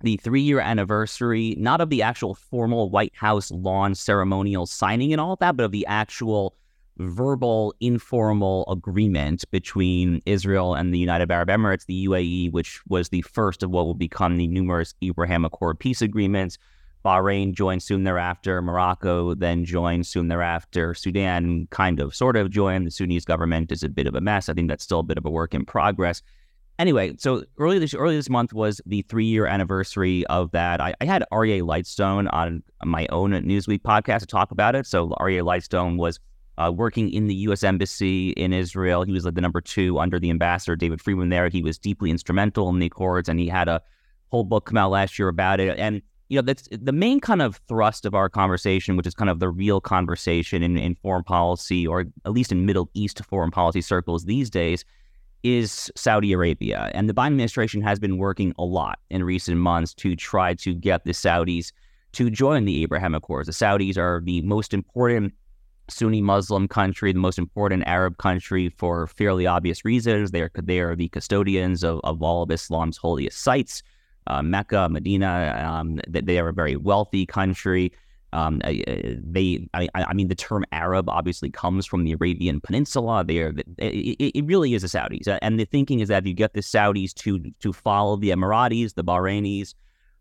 the three year anniversary, not of the actual formal White House lawn ceremonial signing and all of that, but of the actual verbal, informal agreement between Israel and the United Arab Emirates, the UAE, which was the first of what will become the numerous Abraham Accord peace agreements Bahrain joined soon thereafter. Morocco then joined soon thereafter. Sudan kind of, sort of joined. The Sudanese government is a bit of a mess. I think that's still a bit of a work in progress. Anyway, so early this early this month was the three year anniversary of that. I, I had Aryeh Lightstone on my own Newsweek podcast to talk about it. So Aryeh Lightstone was uh, working in the U.S. Embassy in Israel. He was like the number two under the ambassador David Friedman there. He was deeply instrumental in the accords, and he had a whole book come out last year about it. And you know, that's the main kind of thrust of our conversation, which is kind of the real conversation in, in foreign policy, or at least in Middle East foreign policy circles these days, is Saudi Arabia. And the Biden administration has been working a lot in recent months to try to get the Saudis to join the Abraham Accords. The Saudis are the most important Sunni Muslim country, the most important Arab country for fairly obvious reasons. They are they are the custodians of, of all of Islam's holiest sites, uh, Mecca, Medina. Um, they are a very wealthy country. Um, they, I, I, mean, the term Arab obviously comes from the Arabian Peninsula. They are, it, it really is the Saudis, and the thinking is that if you get the Saudis to to follow the Emiratis, the Bahrainis,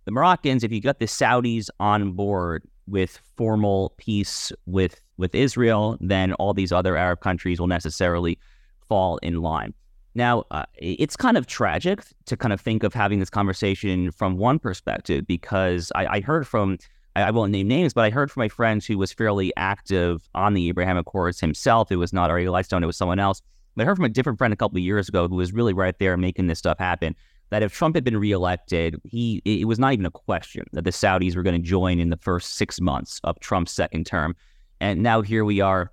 the Moroccans, if you get the Saudis on board with formal peace with with Israel, then all these other Arab countries will necessarily fall in line. Now, uh, it's kind of tragic to kind of think of having this conversation from one perspective because I, I heard from I, won't name names, but I heard from my friend who was fairly active on the Abraham Accords himself. It was not Ari Lightstone, it was someone else. But I heard from a different friend a couple of years ago who was really right there making this stuff happen. That if Trump had been reelected, he it was not even a question that the Saudis were going to join in the first six months of Trump's second term. And now here we are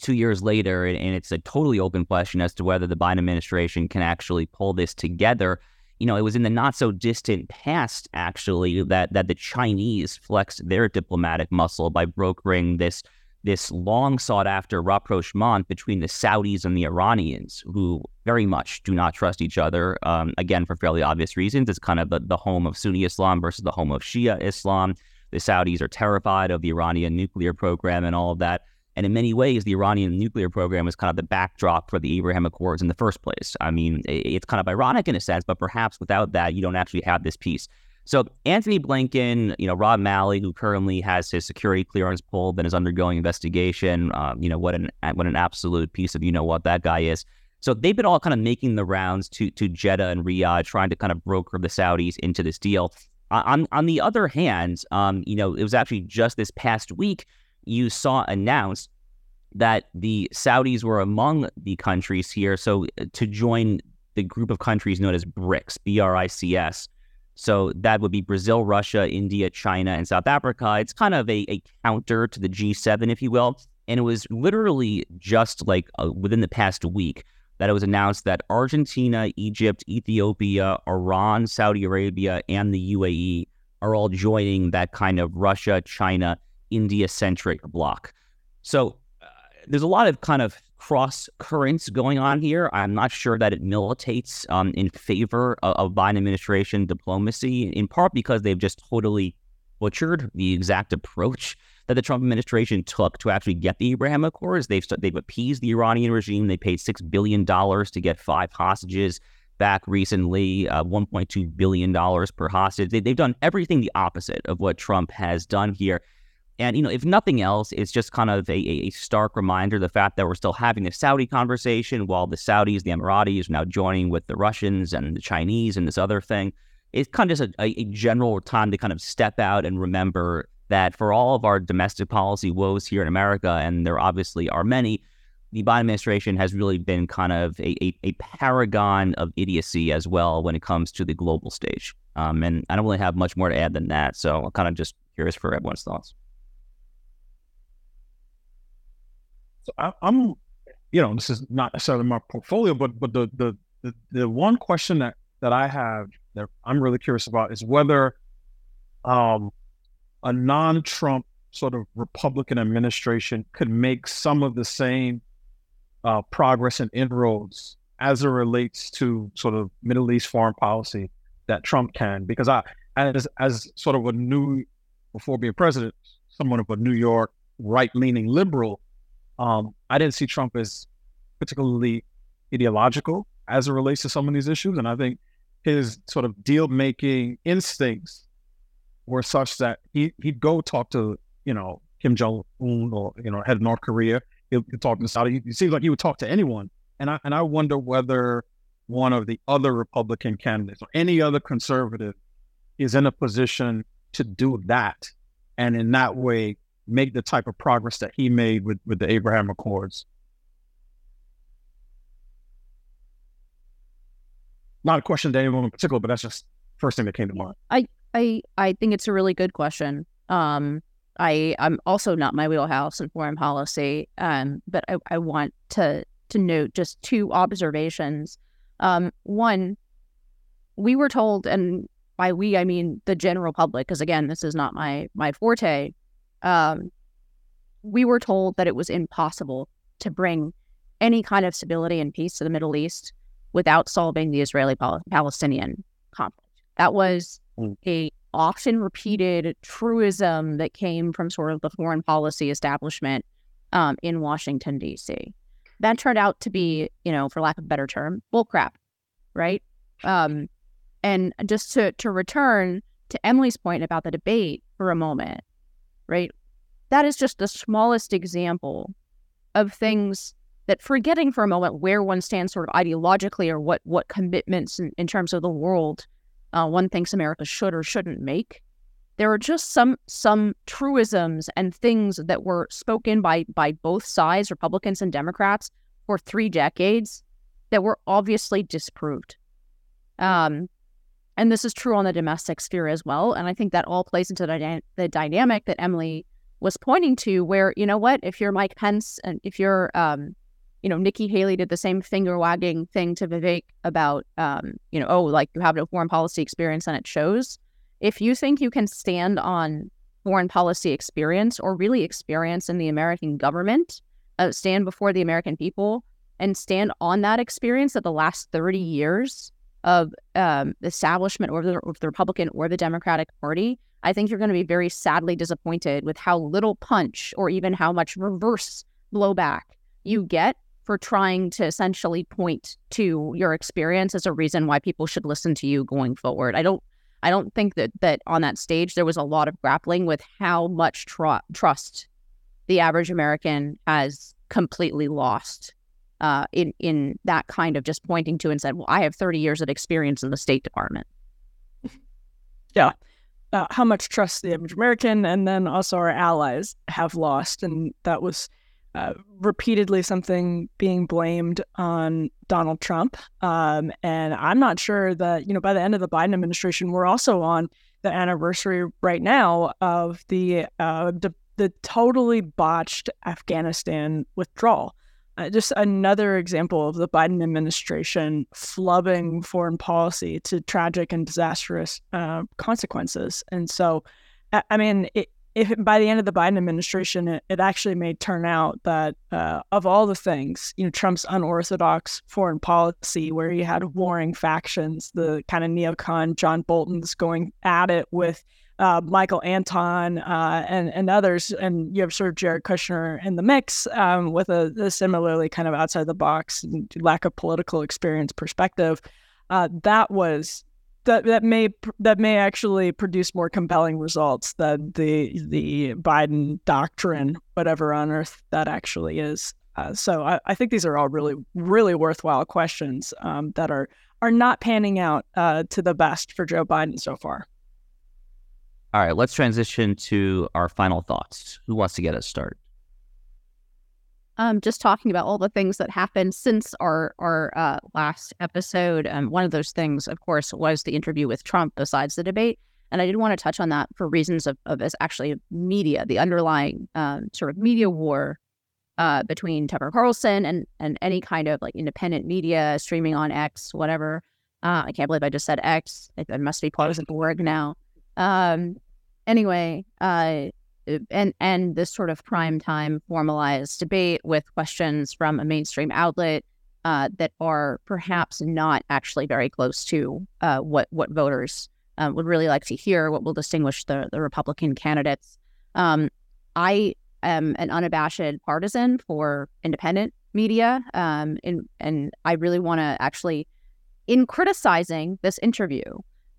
two years later, and it's a totally open question as to whether the Biden administration can actually pull this together you know, it was in the not so distant past, actually, that that the Chinese flexed their diplomatic muscle by brokering this this long sought after rapprochement between the Saudis and the Iranians, who very much do not trust each other. Um, again, for fairly obvious reasons, it's kind of the, the home of Sunni Islam versus the home of Shia Islam. The Saudis are terrified of the Iranian nuclear program and all of that. And in many ways, the Iranian nuclear program is kind of the backdrop for the Abraham Accords in the first place. I mean, it's kind of ironic in a sense, but perhaps without that, you don't actually have this peace. So Antony Blinken, you know, Rob Malley, who currently has his security clearance pulled and is undergoing investigation, um, you know, what an what an absolute piece of you know what that guy is. So they've been all kind of making the rounds to to Jeddah and Riyadh, trying to kind of broker the Saudis into this deal. On on the other hand, um, you know, it was actually just this past week you saw announced that the Saudis were among the countries here. So uh, to join the group of countries known as BRICS, B R I C S. So that would be Brazil, Russia, India, China, and South Africa. It's kind of a, a counter to the G7, if you will. And it was literally just like uh, within the past week that it was announced that Argentina, Egypt, Ethiopia, Iran, Saudi Arabia, and the UAE are all joining that kind of Russia, China, India centric bloc. So uh, there's a lot of kind of cross currents going on here. I'm not sure that it militates um, in favor of, of Biden administration diplomacy, in part because they've just totally butchered the exact approach that the Trump administration took to actually get the Abraham Accords. They've they've appeased the Iranian regime. They paid six billion dollars to get five hostages back recently, uh, 1.2 billion dollars per hostage. They, they've done everything the opposite of what Trump has done here. And, you know, if nothing else, it's just kind of a, a stark reminder the fact that we're still having the Saudi conversation while the Saudis, the Emiratis are now joining with the Russians and the Chinese and this other thing. It's kind of just a, a general time to kind of step out and remember that for all of our domestic policy woes here in America, and there obviously are many, the Biden administration has really been kind of a, a, a paragon of idiocy as well when it comes to the global stage. Um, and I don't really have much more to add than that. So I'm kind of just curious for everyone's thoughts. So I, am you know, this is not necessarily my portfolio, but but the the the, the one question that that I have that I'm really curious about is whether um, a non-Trump sort of Republican administration could make some of the same uh, progress and inroads as it relates to sort of Middle East foreign policy that Trump can. Because I, as as sort of a new, before being president, someone of a New York right-leaning liberal, um, I didn't see Trump as particularly ideological as it relates to some of these issues, and I think his sort of deal making instincts were such that he he'd go talk to you know Kim Jong Un or you know head of North Korea. He'll talk to Saudi. It seems like he would talk to anyone, and I and I wonder whether one of the other Republican candidates or any other conservative is in a position to do that, and in that way make the type of progress that he made with, with the Abraham Accords. Not a question to anyone in particular, but that's just first thing that came to mind. I I I think it's a really good question. Um, I I'm also not my wheelhouse in foreign policy, um, but I, I want to to note just two observations. Um, one, we were told, and by we I mean the general public, because again, this is not my my forte. Um, we were told that it was impossible to bring any kind of stability and peace to the Middle East without solving the Israeli-Palestinian conflict. That was mm. a often repeated truism that came from sort of the foreign policy establishment um, in Washington D.C. That turned out to be, you know, for lack of a better term, bullcrap, right? Um, and just to to return to Emily's point about the debate for a moment, right? That is just the smallest example of things that forgetting for a moment where one stands sort of ideologically or what what commitments in, in terms of the world uh, one thinks America should or shouldn't make. There are just some some truisms and things that were spoken by by both sides, Republicans and Democrats, for three decades that were obviously disproved. Um, and this is true on the domestic sphere as well. And I think that all plays into the, the dynamic that Emily was pointing to, where you know what, if you're Mike Pence and if you're um, you know, Nikki Haley did the same finger wagging thing to Vivek about, um, you know, oh, like you have no foreign policy experience and it shows. If you think you can stand on foreign policy experience or really experience in the American government, uh, stand before the American people and stand on that experience of the last 30 years of um, establishment or the, or the Republican or the Democratic Party, I think you're going to be very sadly disappointed with how little punch or even how much reverse blowback you get for trying to essentially point to your experience as a reason why people should listen to you going forward. I don't I don't think that that on that stage there was a lot of grappling with how much tr- trust the average American has completely lost uh, in in that kind of just pointing to and said, "Well, I have 30 years of experience in the State Department." Yeah, uh, how much trust the average American and then also our allies have lost, and that was uh, repeatedly something being blamed on Donald Trump. Um, and I'm not sure that, you know, by the end of the Biden administration, we're also on the anniversary right now of the, uh, the, the totally botched Afghanistan withdrawal. Uh, just another example of the Biden administration flubbing foreign policy to tragic and disastrous uh, consequences. And so, I mean, it, if by the end of the Biden administration, it, it actually may turn out that uh, of all the things, you know, Trump's unorthodox foreign policy, where he had warring factions, the kind of neocon John Bolton's going at it with uh, Michael Anton uh, and and others, and you have sort of Jared Kushner in the mix um, with a, a, similarly kind of outside the box lack of political experience perspective. Uh, that was that that may that may actually produce more compelling results than the the Biden doctrine, whatever on earth that actually is. Uh, so I, I, think these are all really really worthwhile questions um, that are are not panning out uh, to the best for Joe Biden so far. All right, let's transition to our final thoughts. Who wants to get us started? um, just talking about all the things that happened since our our uh, last episode. Um, one of those things, of course, was the interview with Trump. Besides the debate, and I did want to touch on that for reasons of, of actually media, the underlying um, sort of media war uh, between Tucker Carlson and and any kind of like independent media streaming on X, whatever. Uh, I can't believe I just said X. It, it must be part of the org now. Um, anyway, uh, and and this sort of prime time formalized debate with questions from a mainstream outlet uh, that are perhaps not actually very close to uh, what what voters um, would really like to hear, what will distinguish the the Republican candidates. Um, I am an unabashed partisan for independent media, um, in, and I really want to actually, in criticizing this interview,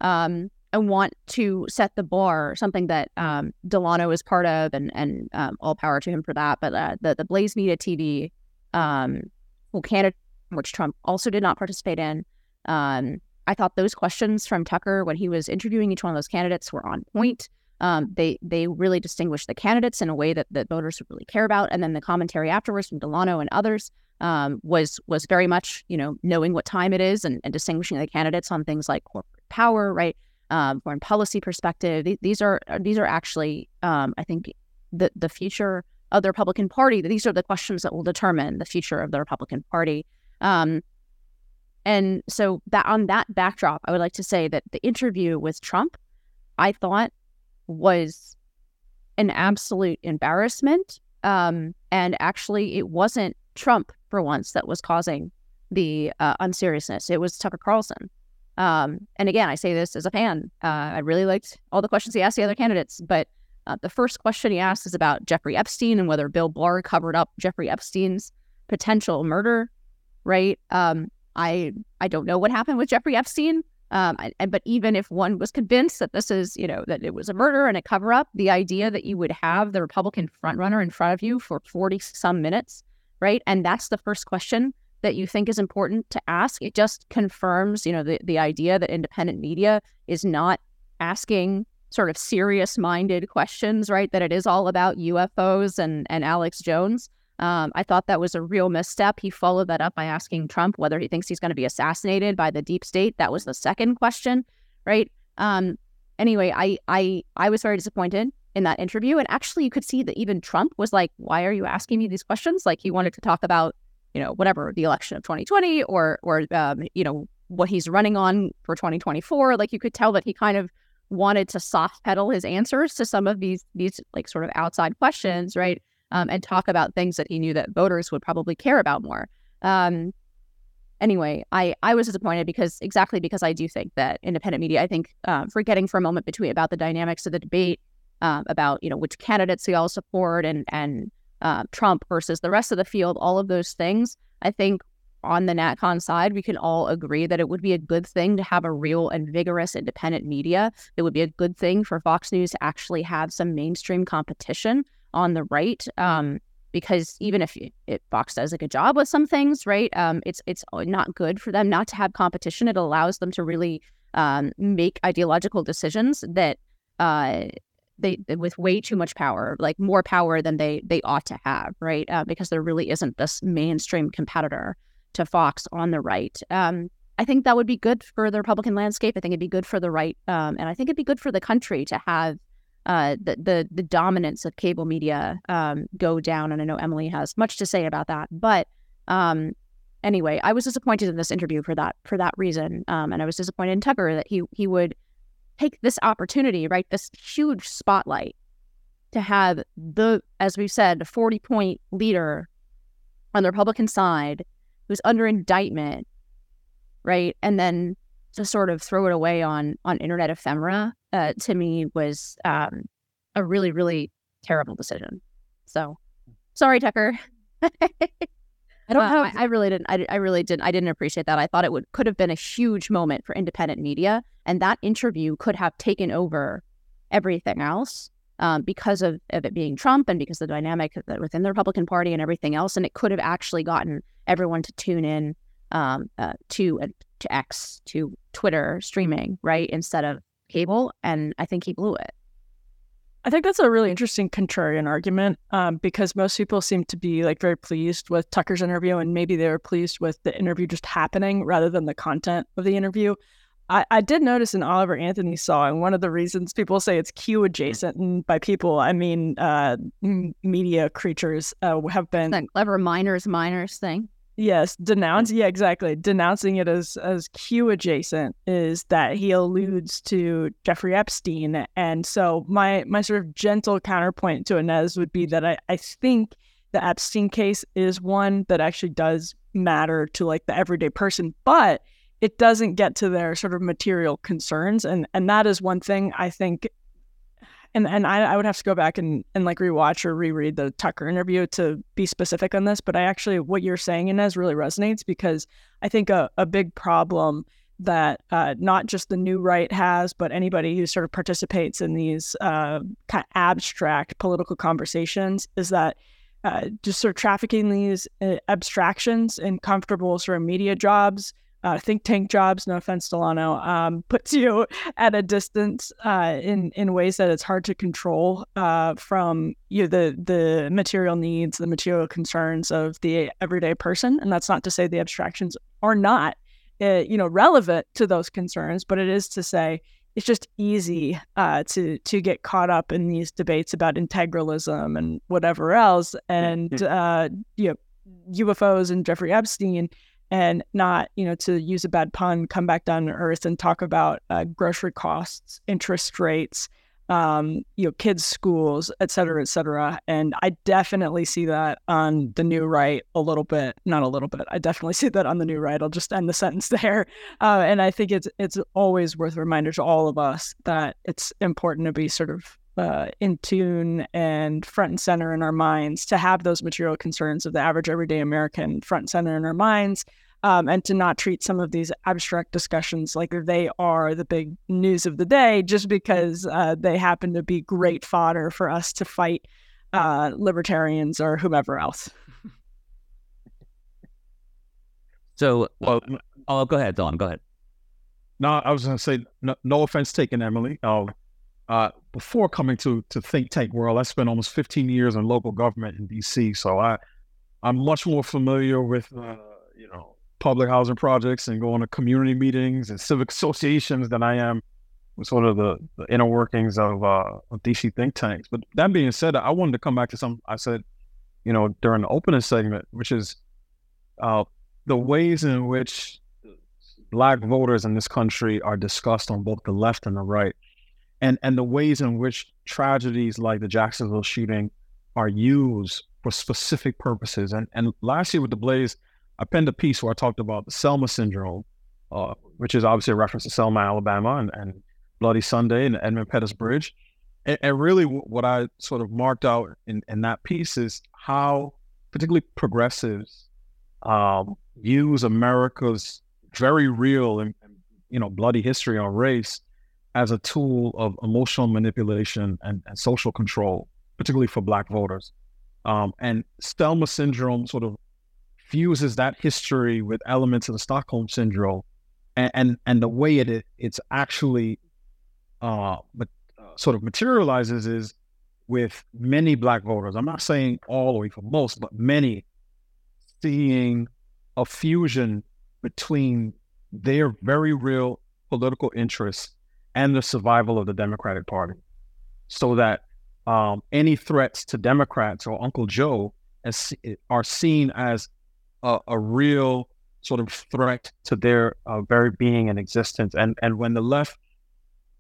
um, I want to set the bar, something that um, Delano is part of, and and um, all power to him for that. But uh, the the Blaze Media TV, um, well, Canada, which Trump also did not participate in. Um, I thought those questions from Tucker when he was interviewing each one of those candidates were on point. Um, they they really distinguished the candidates in a way that, that voters would really care about, and then the commentary afterwards from Delano and others um, was was very much you know knowing what time it is and, and distinguishing the candidates on things like corporate power, right? Um, foreign policy perspective. These are uh, these are actually, um, I think, the the future of the Republican Party. These are the questions that will determine the future of the Republican Party. Um, and so that on that backdrop, I would like to say that the interview with Trump, I thought was an absolute embarrassment. Um, and actually, it wasn't Trump for once that was causing the uh, unseriousness. It was Tucker Carlson. Um, and again, I say this as a fan. Uh, I really liked all the questions he asked the other candidates, but uh, the first question he asked is about Jeffrey Epstein and whether Bill Barr covered up Jeffrey Epstein's potential murder. Right? Um, I I don't know what happened with Jeffrey Epstein. Um, but even if one was convinced that this is, you know, that it was a murder and a cover up, the idea that you would have the Republican frontrunner in front of you for 40 some minutes, right? And that's the first question that you think is important to ask. It just confirms, you know, the, the idea that independent media is not asking sort of serious minded questions, right? That it is all about UFOs and, and Alex Jones. Um, I thought that was a real misstep. He followed that up by asking Trump whether he thinks he's going to be assassinated by the deep state. That was the second question, right? Um, anyway, I, I, I was very disappointed in that interview, and actually, you could see that even Trump was like, "Why are you asking me these questions?" Like he wanted to talk about you know, whatever the election of 2020 or or um, you know what he's running on for 2024. Like you could tell that he kind of wanted to soft pedal his answers to some of these these like sort of outside questions, right? Um, and talk about things that he knew that voters would probably care about more. Um, anyway, I I was disappointed because exactly because I do think that independent media. I think uh, forgetting for a moment between about the dynamics of the debate, uh, about you know which candidates we all support and and uh, Trump versus the rest of the field, all of those things, I think on the NatCon side, we can all agree that it would be a good thing to have a real and vigorous independent media. It would be a good thing for Fox News to actually have some mainstream competition on the right. Um, because even if, if Fox does a good job with some things, right, um, it's it's not good for them not to have competition. It allows them to really um, make ideological decisions that uh, they with way too much power, like more power than they they ought to have, right? Uh, because there really isn't this mainstream competitor to Fox on the right. Um, I think that would be good for the Republican landscape. I think it'd be good for the right, um, and I think it'd be good for the country to have uh, the, the the dominance of cable media um, go down. And I know Emily has much to say about that. But um, anyway, I was disappointed in this interview for that for that reason, um, and I was disappointed in Tucker that he he would take this opportunity, right? This huge spotlight to have the, as we've said, 40 point leader on the Republican side who's under indictment, right? And then to sort of throw it away on on internet ephemera uh, to me was um, a really, really terrible decision. So sorry, Tucker. I don't uh, I, I, really didn't. I, I really didn't. I didn't appreciate that. I thought it would could have been a huge moment for independent media, and that interview could have taken over everything else um, because of, of it being Trump and because the dynamic within the Republican Party and everything else, and it could have actually gotten everyone to tune in um, uh, to uh, to X to Twitter streaming right instead of cable, and I think he blew it. I think that's a really interesting contrarian argument um, because most people seem to be like very pleased with Tucker's interview, and maybe they were pleased with the interview just happening rather than the content of the interview. I, I did notice in Oliver Anthony's song, one of the reasons people say it's Q adjacent, and by people I mean uh, media creatures uh, have been that clever miners minors thing. Yes, denounce. Yeah, exactly. Denouncing it as as Q adjacent is that he alludes to Jeffrey Epstein, and so my my sort of gentle counterpoint to Inez would be that I I think the Epstein case is one that actually does matter to like the everyday person, but it doesn't get to their sort of material concerns, and and that is one thing I think and and I, I would have to go back and, and like rewatch or reread the Tucker interview to be specific on this. But I actually, what you're saying, Inez, really resonates because I think a, a big problem that uh, not just the new right has, but anybody who sort of participates in these uh, kind of abstract political conversations is that uh, just sort of trafficking these uh, abstractions in comfortable sort of media jobs uh, think tank jobs, no offense, Delano, um, puts you at a distance uh, in in ways that it's hard to control uh, from you know, the the material needs, the material concerns of the everyday person. And that's not to say the abstractions are not uh, you know relevant to those concerns, but it is to say it's just easy uh, to to get caught up in these debates about integralism and whatever else, and uh, you know UFOs and Jeffrey Epstein and not, you know, to use a bad pun, come back down to earth and talk about uh, grocery costs, interest rates, um, you know, kids' schools, et cetera, et cetera. And I definitely see that on the new right a little bit, not a little bit. I definitely see that on the new right. I'll just end the sentence there. Uh, and I think it's it's always worth a reminder to all of us that it's important to be sort of uh, in tune and front and center in our minds to have those material concerns of the average everyday American front and center in our minds um, and to not treat some of these abstract discussions like they are the big news of the day just because uh, they happen to be great fodder for us to fight uh, libertarians or whomever else. So, well, oh, go ahead, Don. Go ahead. No, I was going to say, no, no, offense taken, Emily. Uh, uh, before coming to to think tank world, I spent almost 15 years in local government in DC, so I I'm much more familiar with uh, you know public housing projects and going to community meetings and civic associations than I am with sort of the, the inner workings of, uh, of DC think tanks. But that being said, I wanted to come back to some I said, you know, during the opening segment, which is uh, the ways in which black voters in this country are discussed on both the left and the right, and and the ways in which tragedies like the Jacksonville shooting are used for specific purposes. And and last year with the Blaze, I penned a piece where I talked about the Selma syndrome, uh, which is obviously a reference to Selma, Alabama, and, and Bloody Sunday and Edmund Pettus Bridge. And, and really, what I sort of marked out in, in that piece is how, particularly progressives, um, use America's very real and, and you know bloody history on race as a tool of emotional manipulation and, and social control, particularly for Black voters. Um, and Selma syndrome sort of fuses that history with elements of the Stockholm syndrome, and and, and the way it it's actually uh, but, uh, sort of materializes is with many black voters. I'm not saying all or even most, but many seeing a fusion between their very real political interests and the survival of the Democratic Party, so that um, any threats to Democrats or Uncle Joe as, are seen as a, a real sort of threat to their uh, very being and existence. And and when the left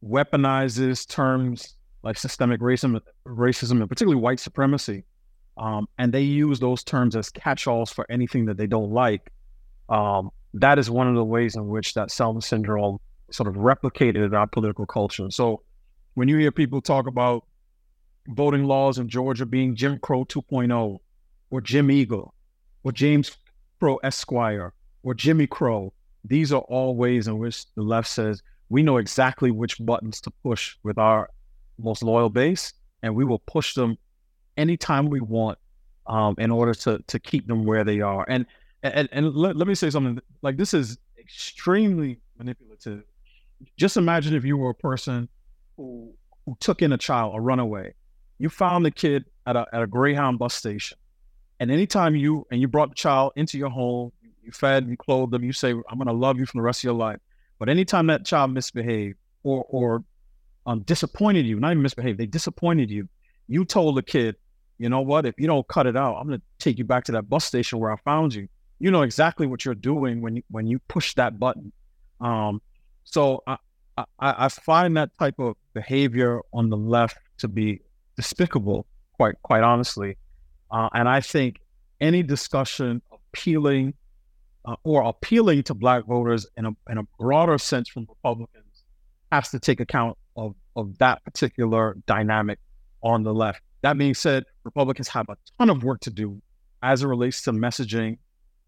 weaponizes terms like systemic racism, racism, and particularly white supremacy, um, and they use those terms as catch-alls for anything that they don't like, um, that is one of the ways in which that Selma syndrome sort of replicated in our political culture. So when you hear people talk about voting laws in Georgia being Jim Crow 2.0 or Jim Eagle or James Crow Esquire or Jimmy Crow, these are all ways in which the left says we know exactly which buttons to push with our most loyal base, and we will push them anytime we want um, in order to to keep them where they are. And and, and let, let me say something like this is extremely manipulative. Just imagine if you were a person who who took in a child, a runaway. You found the kid at a at a Greyhound bus station and anytime you and you brought the child into your home, you fed, you clothed them, you say, "I'm going to love you for the rest of your life." But anytime that child misbehaved or or um, disappointed you, not even misbehaved, they disappointed you. You told the kid, "You know what? If you don't cut it out, I'm going to take you back to that bus station where I found you." You know exactly what you're doing when you when you push that button. Um, so I, I I find that type of behavior on the left to be despicable, quite quite honestly. Uh, and I think any discussion appealing uh, or appealing to black voters in a, in a broader sense from Republicans has to take account of, of that particular dynamic on the left. That being said, Republicans have a ton of work to do as it relates to messaging,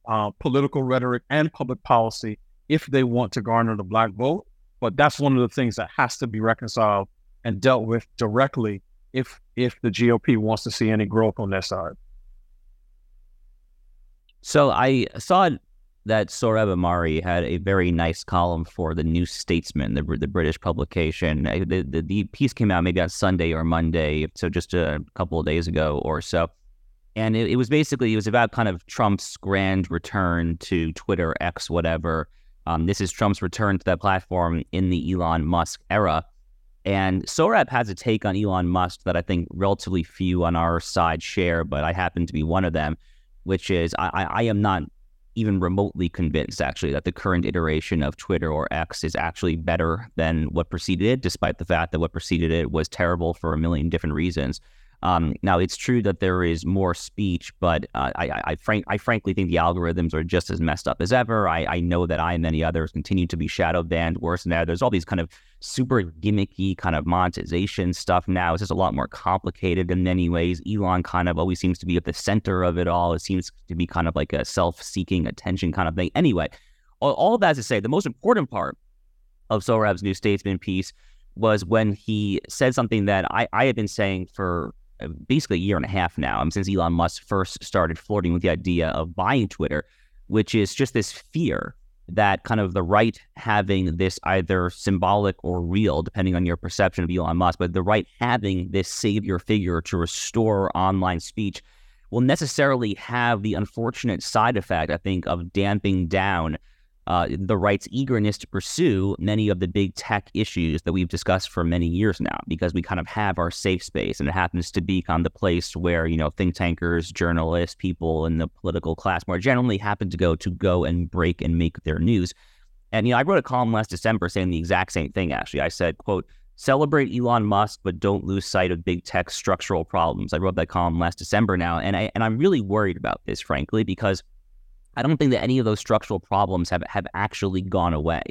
uh, political rhetoric, and public policy if they want to garner the black vote. But that's one of the things that has to be reconciled and dealt with directly if if the GOP wants to see any growth on their side. So I saw that Sohrab Ahmari had a very nice column for the New Statesman, the, the British publication. The, the, the, piece came out maybe on Sunday or Monday, so just a couple of days ago or so. And it, it was basically, it was about kind of Trump's grand return to Twitter, X, whatever. Um, this is Trump's return to that platform in the Elon Musk era. And Sohrab has a take on Elon Musk that I think relatively few on our side share, but I happen to be one of them, which is I, I am not even remotely convinced, actually, that the current iteration of Twitter or X is actually better than what preceded it, despite the fact that what preceded it was terrible for a million different reasons. Um, now, it's true that there is more speech, but uh, I, I, frank, I, frankly think the algorithms are just as messed up as ever. I, I know that I and many others continue to be shadow banned worse than that. There's all these kind of super gimmicky kind of monetization stuff now. It's just a lot more complicated in many ways. Elon kind of always seems to be at the center of it all. It seems to be kind of like a self seeking attention kind of thing. Anyway, all, all that to say, the most important part of Sohrab's New Statesman piece was when he said something that I, I had been saying for basically a year and a half now, um, since Elon Musk first started flirting with the idea of buying Twitter, which is just this fear that kind of the right having this either symbolic or real, depending on your perception of Elon Musk, but the right having this savior figure to restore online speech will necessarily have the unfortunate side effect, I think, of damping down uh, the right's eagerness to pursue many of the big tech issues that we've discussed for many years now, because we kind of have our safe space, and it happens to be kind of the place where you know think tankers, journalists, people in the political class more generally happen to go to go and break and make their news. And you know, I wrote a column last December saying the exact same thing. Actually, I said, "quote." Celebrate Elon Musk, but don't lose sight of big tech structural problems. I wrote that column last December now, and I and I'm really worried about this, frankly, because I don't think that any of those structural problems have, have actually gone away.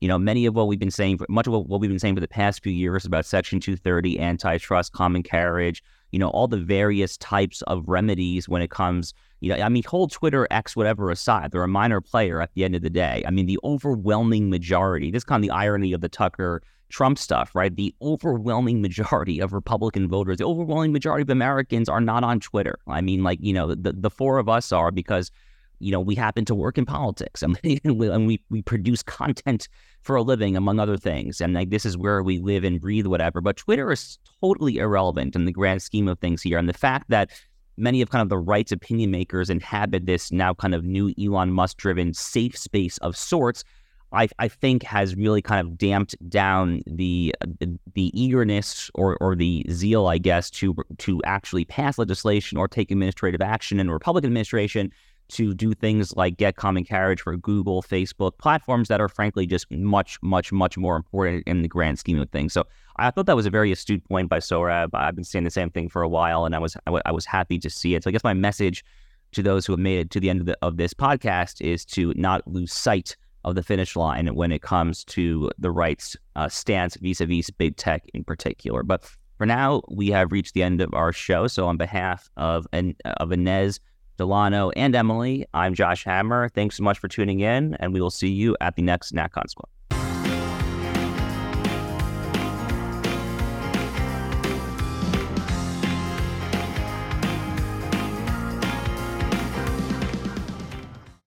You know, many of what we've been saying, much of what we've been saying for the past few years about Section 230, antitrust, common carriage, you know, all the various types of remedies when it comes, you know, I mean, hold Twitter, X, whatever aside, they're a minor player at the end of the day. I mean, the overwhelming majority, this kind of the irony of the Tucker Trump stuff, right? The overwhelming majority of Republican voters, the overwhelming majority of Americans are not on Twitter. I mean, like, you know, the, the four of us are because you know, we happen to work in politics and, we, we, produce content for a living, among other things. And like, this is where we live and breathe, whatever. But Twitter is totally irrelevant in the grand scheme of things here. And the fact that many of kind of the right's opinion makers inhabit this now kind of new Elon Musk driven safe space of sorts, I, I think has really kind of damped down the the eagerness or, or the zeal, I guess, to to actually pass legislation or take administrative action in the Republican administration to do things like get common carriage for Google, Facebook, platforms that are frankly just much, much, much more important in the grand scheme of things. So I thought that was a very astute point by Sohrab. I've been saying the same thing for a while, and I was I, was happy to see it. So I guess my message to those who have made it to the end of, the, of this podcast is to not lose sight of the finish line when it comes to the right's uh, stance vis-a-vis big tech in particular. But for now, we have reached the end of our show. So on behalf of of Inez Delano, and Emily. I'm Josh Hammer. Thanks so much for tuning in, and we will see you at the next NatCon Squad.